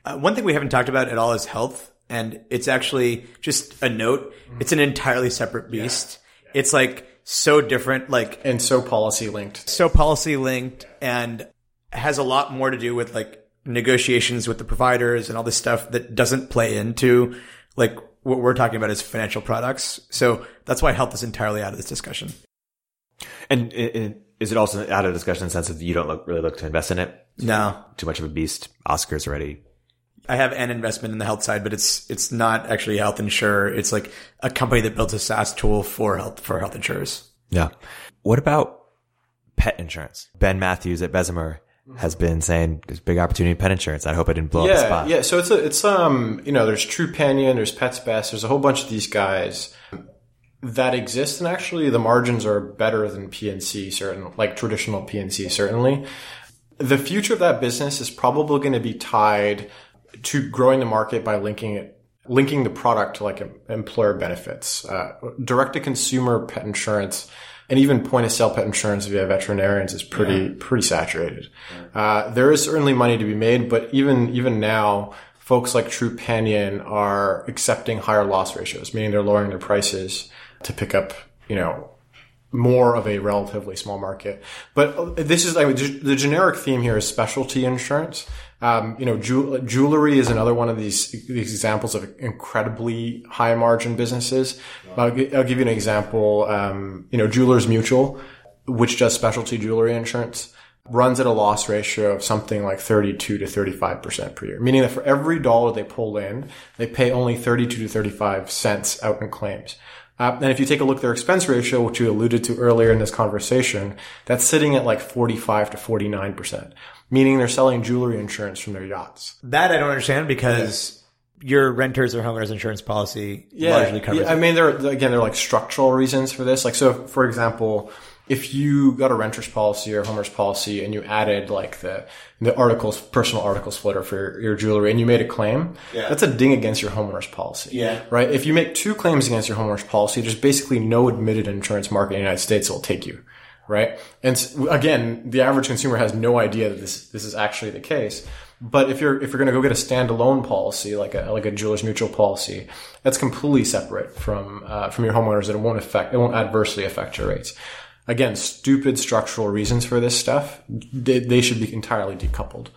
Uh, one thing we haven't talked about at all is health, and it's actually just a note. It's an entirely separate beast. Yeah. It's like so different, like and so policy linked, so policy linked, and has a lot more to do with like negotiations with the providers and all this stuff that doesn't play into like what we're talking about is financial products. So that's why health is entirely out of this discussion. And is it also out of discussion in the sense of you don't look, really look to invest in it? No. Too much of a beast. Oscars already. I have an investment in the health side, but it's it's not actually health insurer. It's like a company that builds a SaaS tool for health for health insurers. Yeah. What about pet insurance? Ben Matthews at Bessemer has been saying there's big opportunity in pet insurance. I hope I didn't blow yeah, up the spot. Yeah, so it's a, it's um you know there's Trupanion, there's Pets Best, there's a whole bunch of these guys that exist, and actually the margins are better than P&C, certain like traditional P&C certainly. The future of that business is probably going to be tied to growing the market by linking it linking the product to like employer benefits, uh, direct to consumer pet insurance and even point of sale pet insurance via veterinarians is pretty yeah. pretty saturated. Uh, there is certainly money to be made, but even even now, folks like True Trupanion are accepting higher loss ratios, meaning they're lowering their prices to pick up you know more of a relatively small market. But this is like the generic theme here is specialty insurance. Um, you know, ju- jewelry is another one of these, these, examples of incredibly high margin businesses. I'll, g- I'll give you an example. Um, you know, Jewelers Mutual, which does specialty jewelry insurance, runs at a loss ratio of something like 32 to 35% per year, meaning that for every dollar they pull in, they pay only 32 to 35 cents out in claims. Uh, and if you take a look at their expense ratio, which you alluded to earlier in this conversation, that's sitting at like 45 to 49% meaning they're selling jewelry insurance from their yachts. That I don't understand because yeah. your renters or homeowners insurance policy yeah, largely covers. Yeah, I mean, there again, there are like structural reasons for this. Like, so for example, if you got a renter's policy or homeowner's policy and you added like the the articles, personal articles footer for your, your jewelry, and you made a claim, yeah. that's a ding against your homeowner's policy. Yeah. Right. If you make two claims against your homeowner's policy, there's basically no admitted insurance market in the United States that will take you right? And again, the average consumer has no idea that this this is actually the case. But if you're if you're going to go get a standalone policy like a like a jeweler's mutual policy, that's completely separate from uh, from your homeowners, it won't affect it won't adversely affect your rates. Again, stupid structural reasons for this stuff. They, they should be entirely decoupled.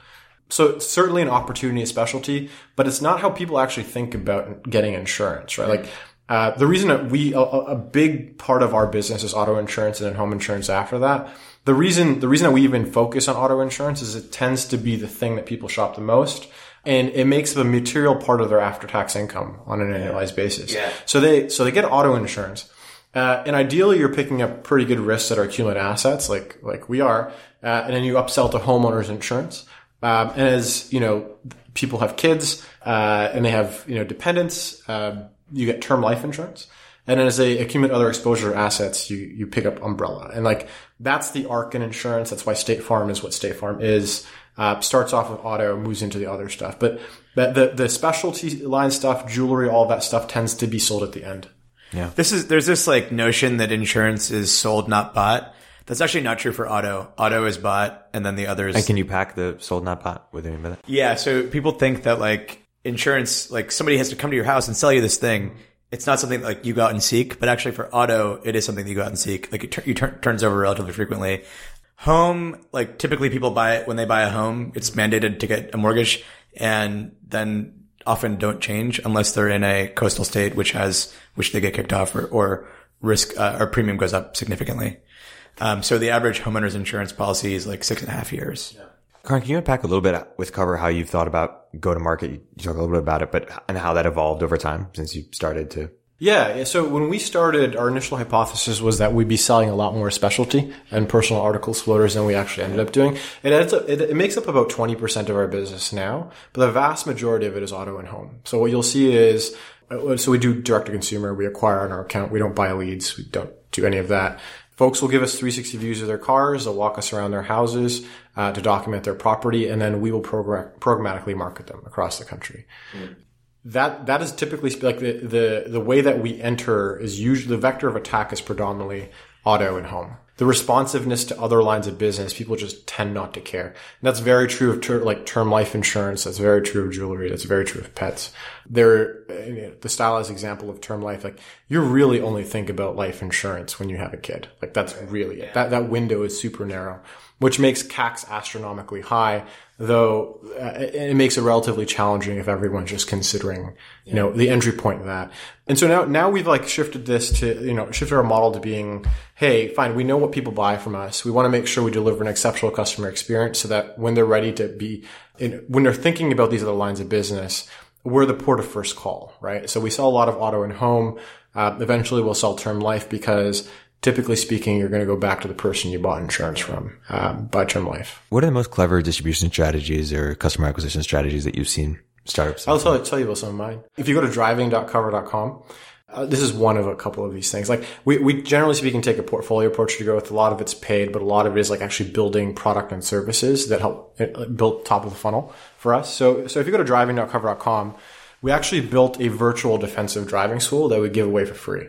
So it's certainly an opportunity, a specialty, but it's not how people actually think about getting insurance, right? Like, uh, the reason that we, a, a, big part of our business is auto insurance and then home insurance after that. The reason, the reason that we even focus on auto insurance is it tends to be the thing that people shop the most and it makes a material part of their after-tax income on an annualized basis. Yeah. So they, so they get auto insurance. Uh, and ideally you're picking up pretty good risks that are accumulated assets like, like we are. Uh, and then you upsell to homeowners insurance. Um, and as, you know, people have kids, uh, and they have, you know, dependents, um, you get term life insurance. And as they accumulate other exposure assets, you, you pick up umbrella. And like, that's the arc in insurance. That's why State Farm is what State Farm is. Uh, starts off with auto, moves into the other stuff. But, but the, the specialty line stuff, jewelry, all that stuff tends to be sold at the end. Yeah. This is, there's this like notion that insurance is sold, not bought. That's actually not true for auto. Auto is bought and then the others. And can you pack the sold not bought with any of that? Yeah. So people think that like insurance, like somebody has to come to your house and sell you this thing. It's not something like you go out and seek, but actually for auto, it is something that you go out and seek. Like it tur- you turn turns over relatively frequently. Home, like typically people buy it when they buy a home. It's mandated to get a mortgage and then often don't change unless they're in a coastal state, which has, which they get kicked off or, or risk, uh, or premium goes up significantly. Um, so the average homeowner's insurance policy is like six and a half years. Yeah. Karan, can you unpack a little bit with cover how you've thought about go to market? You talk a little bit about it, but and how that evolved over time since you started to. Yeah. So when we started, our initial hypothesis was that we'd be selling a lot more specialty and personal articles floaters than we actually ended up doing. It up, it, it makes up about 20% of our business now, but the vast majority of it is auto and home. So what you'll see is, uh, so we do direct to consumer. We acquire on our account. We don't buy leads. We don't do any of that. Folks will give us 360 views of their cars. They'll walk us around their houses uh, to document their property, and then we will program- programmatically market them across the country. Mm. That that is typically like the, the the way that we enter is usually the vector of attack is predominantly auto and home the responsiveness to other lines of business, people just tend not to care. And that's very true of ter- like term life insurance. That's very true of jewelry. That's very true of pets. There, you know, the stylized example of term life, like you really only think about life insurance when you have a kid. Like that's really it. That, that window is super narrow, which makes CACs astronomically high though uh, it makes it relatively challenging if everyone's just considering, you know, the entry point of that. And so now, now we've like shifted this to, you know, shifted our model to being, Hey, fine. We know what people buy from us. We want to make sure we deliver an exceptional customer experience so that when they're ready to be, in, when they're thinking about these other lines of business, we're the port of first call, right? So we sell a lot of auto and home. Uh, eventually we'll sell term life because typically speaking, you're going to go back to the person you bought insurance from um, by term life. What are the most clever distribution strategies or customer acquisition strategies that you've seen startups? I'll tell, tell you about some of mine. If you go to driving.cover.com, uh, this is one of a couple of these things. Like we, we generally speaking take a portfolio approach to go with. A lot of it's paid, but a lot of it is like actually building product and services that help build top of the funnel for us. So, so if you go to driving.cover.com, we actually built a virtual defensive driving school that we give away for free.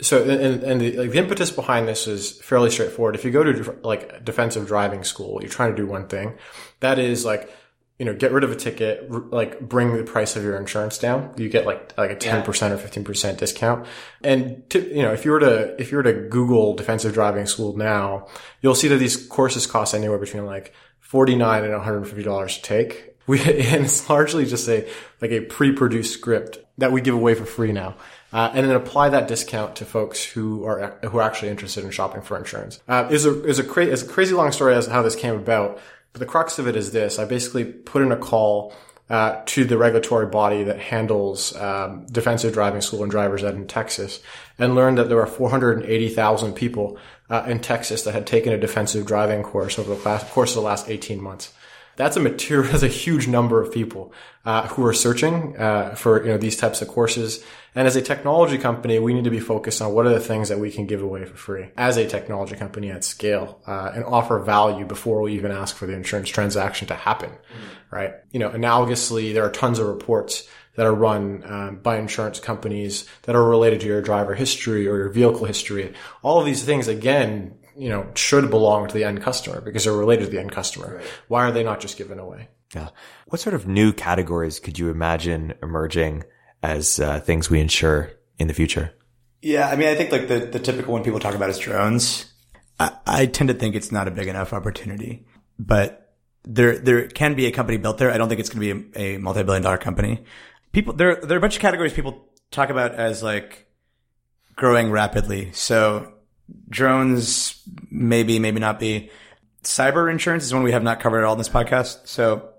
So, and, and the, like, the impetus behind this is fairly straightforward. If you go to like defensive driving school, you're trying to do one thing. That is like, you know, get rid of a ticket, like bring the price of your insurance down. You get like, like a 10% or 15% discount. And to, you know, if you were to, if you were to Google defensive driving school now, you'll see that these courses cost anywhere between like 49 and $150 to take. We, and it's largely just a, like a pre-produced script that we give away for free now uh, and then apply that discount to folks who are who are actually interested in shopping for insurance. Uh, is a is a, is a crazy long story as how this came about, but the crux of it is this: I basically put in a call. Uh, to the regulatory body that handles um, defensive driving school and drivers ed in Texas, and learned that there were 480,000 people uh, in Texas that had taken a defensive driving course over the class, course of the last 18 months that's a material, that's a huge number of people uh, who are searching uh, for you know these types of courses. And as a technology company, we need to be focused on what are the things that we can give away for free as a technology company at scale uh, and offer value before we even ask for the insurance transaction to happen, mm-hmm. right? You know, analogously, there are tons of reports that are run um, by insurance companies that are related to your driver history or your vehicle history. All of these things, again, you know, should belong to the end customer because they're related to the end customer. Right. Why are they not just given away? Yeah. What sort of new categories could you imagine emerging as uh, things we insure in the future? Yeah. I mean, I think like the, the typical one people talk about is drones. I, I tend to think it's not a big enough opportunity, but there there can be a company built there. I don't think it's going to be a, a multi-billion dollar company. People there there are a bunch of categories people talk about as like growing rapidly. So drones maybe maybe not be. Cyber insurance is one we have not covered at all in this podcast. So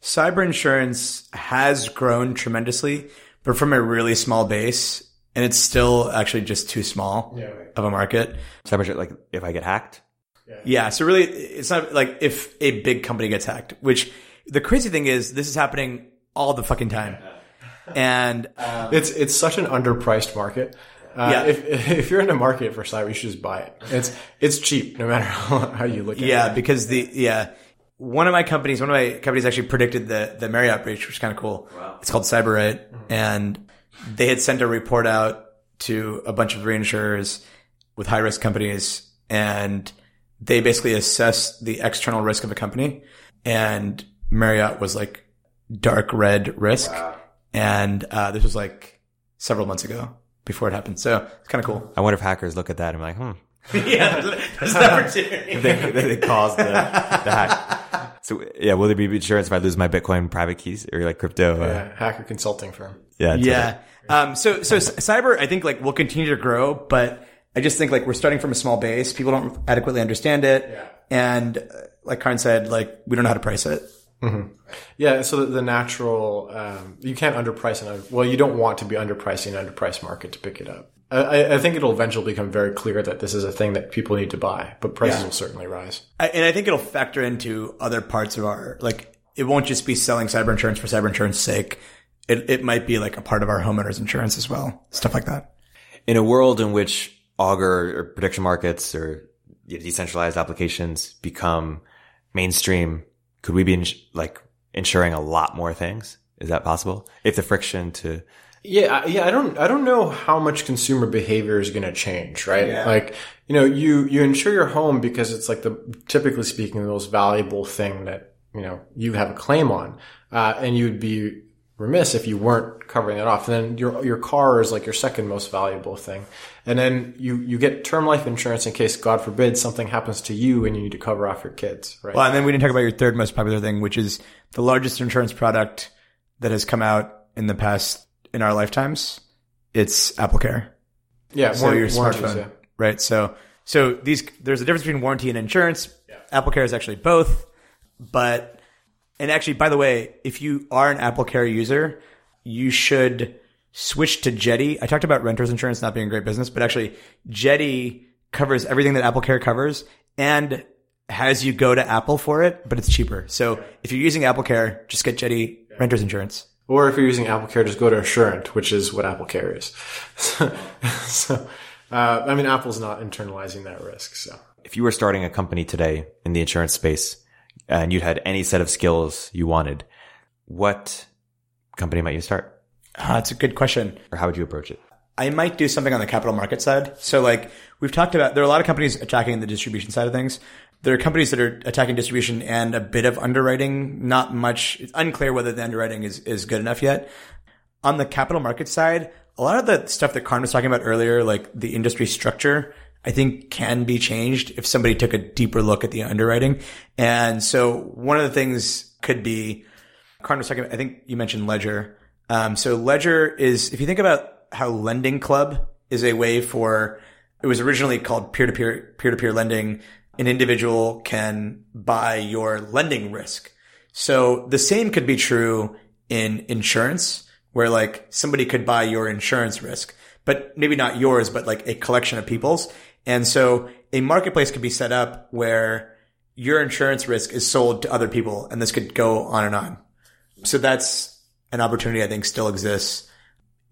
cyber insurance has grown tremendously, but from a really small base, and it's still actually just too small Yeah, right. of a market. Cyber, like if I get hacked, Yeah. So really, it's not like if a big company gets hacked, which the crazy thing is this is happening all the fucking time. And um, It's it's such an underpriced market. Uh, Yeah. If if you're in the market for cyber, you should just buy it. It's it's cheap no matter how, how you look at yeah, it. because the, yeah, one of my companies, one of my companies actually predicted the, the Marriott breach, which is kind of cool. Wow. It's called CyberWrite. And they had sent a report out to a bunch of reinsurers with high risk companies and they basically assessed the external risk of a company and Marriott was like dark red risk. And, uh, this was like several months ago before it happens. So it's kind of cool. I wonder if hackers look at that and be like, hmm, yeah. There's an opportunity. they, they caused the, the hack. So yeah, will there be insurance if I lose my Bitcoin private keys or like crypto? Uh, Yeah, hacker consulting firm. yeah, it's Yeah. Um, so, so cyber, I think like will continue to grow, but I just think like we're starting from a small base. People don't adequately understand it. And uh, like Karan said, like we don't know how to price it. Yeah, so the, the natural um, you can't underprice an well, you don't want to be underpricing an underpriced market to pick it up. I- I, I think it'll eventually become very clear that this is a thing that people need to buy, but prices will certainly rise. I, and I think it'll factor into other parts of our, like, it won't just be selling cyber insurance for cyber insurance sake. It, it might be like a part of our homeowners insurance as well. Stuff like that. in a world in which Augur or prediction markets or decentralized applications become mainstream, could we be ins- like insuring a lot more things? Is that possible? If the friction to Yeah, I- yeah. I don't, I don't know how much consumer behavior is going to change, right? Like, you know, you you insure your home because it's like the typically speaking the most valuable thing that you know you have a claim on, uh, and you'd be remiss if you weren't covering it off. And then your your car is like your second most valuable thing, and then you you get term life insurance in case God forbid something happens to you and you need to cover off your kids, right? Well, and then we didn't talk about your third most popular thing, which is the largest insurance product that has come out in the past in our lifetimes. It's AppleCare. yeah, So your smartphone, yeah. right? So, so these, there's a difference between warranty and insurance. AppleCare is actually both, but, and actually, by the way, if you are an AppleCare user, you should switch to Jetty. I talked about renters insurance not being a great business, but actually Jetty covers everything that AppleCare covers and has you go to Apple for it, but it's cheaper. So if you're using AppleCare, just get Jetty renters insurance. Or if you're using AppleCare, just go to Assurant, which is what AppleCare is. so, uh, I mean, Apple's not internalizing that risk. So, if you were starting a company today in the insurance space and you'd had any set of skills you wanted, what company might you start? Uh, it's a good question. Or how would you approach it? I might do something on the capital market side. So like we've talked about, there are a lot of companies attacking the distribution side of things. There are companies that are attacking distribution and a bit of underwriting, not much. It's unclear whether the underwriting is, is good enough yet. On the capital market side, a lot of the stuff that Karan was talking about earlier, like the industry structure, I think can be changed if somebody took a deeper look at the underwriting. And so one of the things could be, Karan was I think you mentioned Ledger. Um, so Ledger is, if you think about how Lending Club is a way for, it was originally called peer-to-peer, peer-to-peer lending. An individual can buy your lending risk. So the same could be true in insurance where like somebody could buy your insurance risk, but maybe not yours, but like a collection of people's. And so a marketplace could be set up where your insurance risk is sold to other people and this could go on and on. So that's an opportunity I think still exists.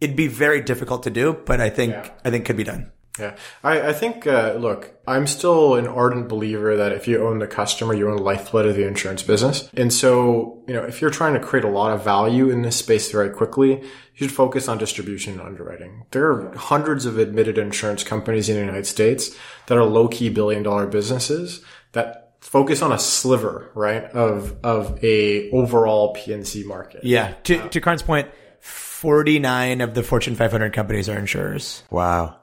It'd be very difficult to do, but I think, I think could be done. Yeah, I, I think, uh, look, I'm still an ardent believer that if you own the customer, you own the lifeblood of the insurance business. And so, you know, if you're trying to create a lot of value in this space very quickly, you should focus on distribution and underwriting. There are hundreds of admitted insurance companies in the United States that are low key billion dollar businesses that focus on a sliver, right, of, of a overall P&C market. Yeah. To, to Karan's point, 49 of the Fortune 500 companies are insurers. Wow.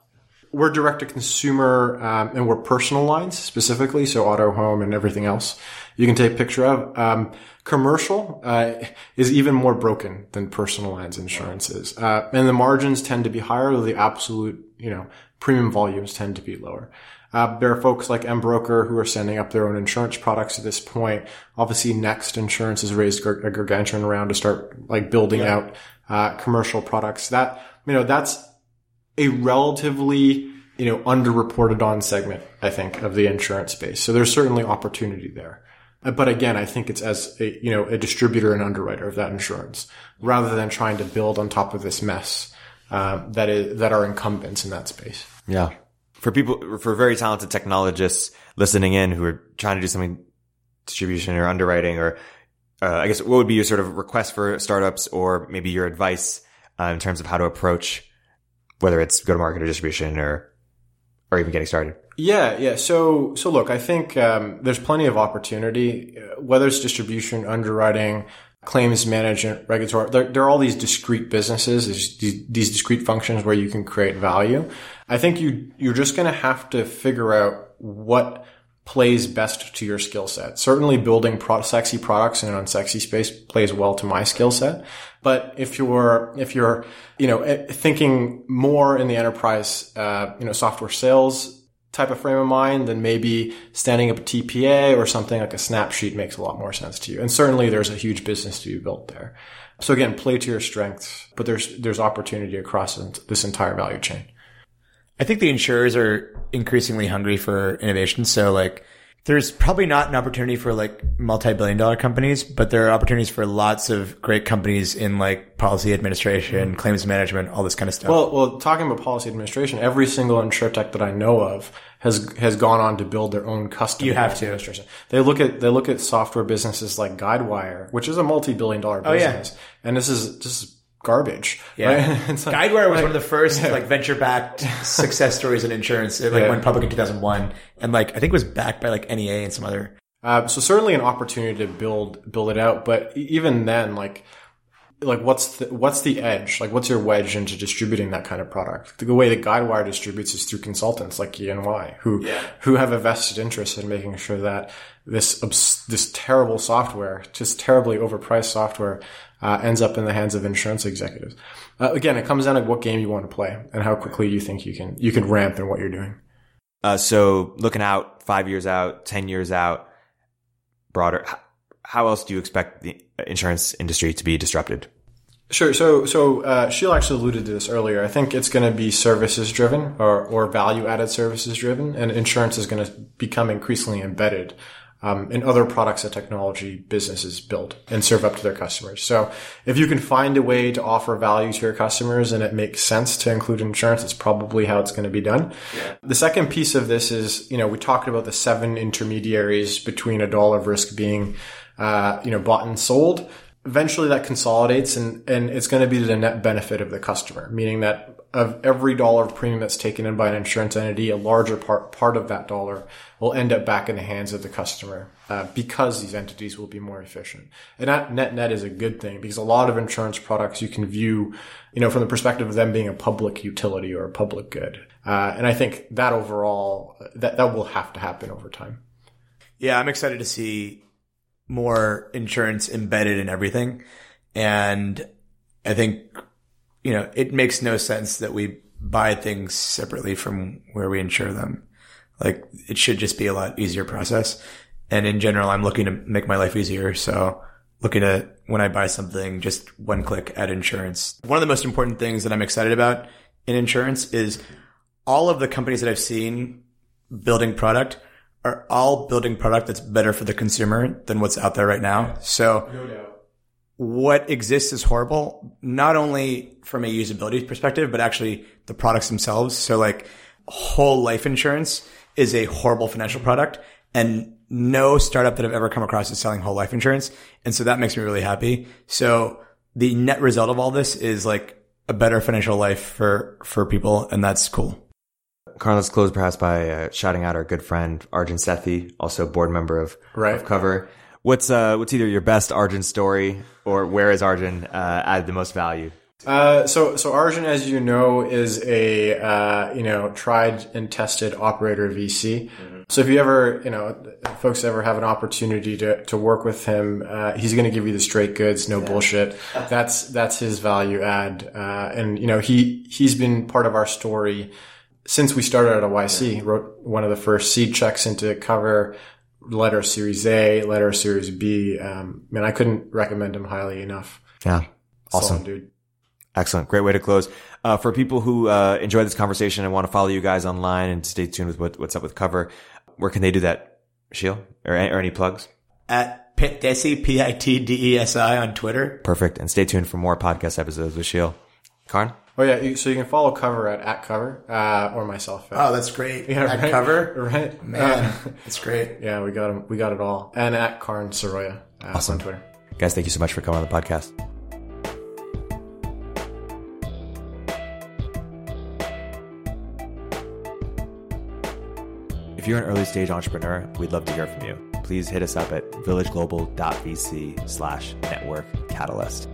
We're direct to consumer um, and we're personal lines specifically, so auto, home, and everything else you can take a picture of. Um, commercial uh, is even more broken than personal lines insurance is, uh, and the margins tend to be higher, though the absolute you know premium volumes tend to be lower. Uh, there are folks like Embroker who are sending up their own insurance products at this point. Obviously, Next Insurance has raised a gargantuan round to start like building yeah. out uh, commercial products. That you know that's a relatively you know underreported on segment, I think, of the insurance space. So there's certainly opportunity there. Uh, but again, I think it's as a, you know, a distributor and underwriter of that insurance rather than trying to build on top of this mess, uh, that is, that are incumbents in that space. Yeah for people, for very talented technologists listening in who are trying to do something distribution or underwriting or, uh, I guess what would be your sort of request for startups or maybe your advice uh, in terms of how to approach whether it's go to market or distribution or, or even getting started? Yeah, yeah. So, so look, I think um, there's plenty of opportunity, uh, whether it's distribution, underwriting, claims management, regulatory. There, there, are all these discrete businesses, these, these discrete functions where you can create value. I think you you're just going to have to figure out what plays best to your skill set. Certainly, building pro- sexy products in an unsexy space plays well to my skill set. But if you're if you're you know eh, thinking more in the enterprise uh, you know software sales type of frame of mind, then maybe standing up a TPA or something like a Snapsheet makes a lot more sense to you. And certainly there's a huge business to be built there. So again, play to your strengths, but there's, there's opportunity across this entire value chain. I think the insurers are increasingly hungry for innovation. So like, there's probably not an opportunity for like multi-billion dollar companies, but there are opportunities for lots of great companies in like policy administration, mm-hmm. claims management, all this kind of stuff. Well, well, talking about policy administration, every single insurtech that I know of has has gone on to build their own custom. You have to. Administration. They look at they look at software businesses like Guidewire, which is a multi-billion dollar business, oh, yeah. and this is just garbage. Yeah. Right? like, Guidewire was like, one of the first yeah. like venture backed success stories in insurance. It like yeah. went public in 2001 and like I think it was backed by like NEA and some other. Uh, so certainly an opportunity to build build it out, but even then, like like what's the what's the edge? Like what's your wedge into distributing that kind of product? The way that Guidewire distributes is through consultants like EY who yeah. who have a vested interest in making sure that this this terrible software, just terribly overpriced software, uh, ends up in the hands of insurance executives. Uh, again, it comes down to what game you want to play and how quickly you think you can you can ramp in what you're doing. Uh, so looking out five years out, ten years out, broader, how else do you expect the insurance industry to be disrupted? Sure. So, so uh, Sheila actually alluded to this earlier. I think it's going to be services driven or, or value added services driven, and insurance is going to become increasingly embedded um, and other products that technology businesses build and serve up to their customers. So if you can find a way to offer value to your customers and it makes sense to include insurance, it's probably how it's going to be done. Yeah. The second piece of this is, you know, we talked about the seven intermediaries between a dollar of risk being, uh, you know, bought and sold eventually that consolidates and, and it's going to be to the net benefit of the customer, meaning that of every dollar of premium that's taken in by an insurance entity, a larger part, part of that dollar will end up back in the hands of the customer uh, because these entities will be more efficient. And that net net is a good thing because a lot of insurance products you can view, you know, from the perspective of them being a public utility or a public good. Uh, and I think that overall, that, that will have to happen over time. Yeah, I'm excited to see more insurance embedded in everything. And I think, you know, it makes no sense that we buy things separately from where we insure them. Like it should just be a lot easier process. And in general, I'm looking to make my life easier. So looking at when I buy something, just one click add insurance. One of the most important things that I'm excited about in insurance is all of the companies that I've seen building product are all building product that's better for the consumer than what's out there right now. So no what exists is horrible, not only from a usability perspective, but actually the products themselves. So like whole life insurance is a horrible financial product and no startup that I've ever come across is selling whole life insurance. And so that makes me really happy. So the net result of all this is like a better financial life for, for people. And that's cool. Carlos close perhaps by uh, shouting out our good friend Arjun Sethi, also board member of, right. of Cover. What's uh, what's either your best Arjun story or where is Arjun uh, added the most value Uh, so, so Arjun, as you know, is a, uh, you know, tried and tested operator VC. Mm-hmm. So if you ever, you know, folks ever have an opportunity to, to work with him, uh, he's going to give you the straight goods, no yeah. bullshit. That's, that's his value add. Uh, and, you know, he, he's been part of our story since we started at a YC. He wrote one of the first seed checks into cover, letter series A, letter series B. Um, man, I couldn't recommend him highly enough. Yeah. Awesome. Solid dude. Excellent. Great way to close. Uh, for people who uh, enjoy this conversation and want to follow you guys online and stay tuned with what, what's up with cover, where can they do that, Sheel? Or, or any plugs? At Pitdesi, P-I-T-D-E-S-I on Twitter. Perfect. And stay tuned for more podcast episodes with Sheel. Karan? Oh yeah, so you can follow Cover at at Cover uh, or myself. oh, that's great. Yeah, at right? Cover, right? Man, uh, that's great. Yeah, we got him. We got it all. And at Karan Saroya uh, awesome. on Twitter. Guys, thank you so much for coming on the podcast. If you're an early stage entrepreneur, we'd love to hear from you. Please hit us up at villageglobal.vc slash network catalyst.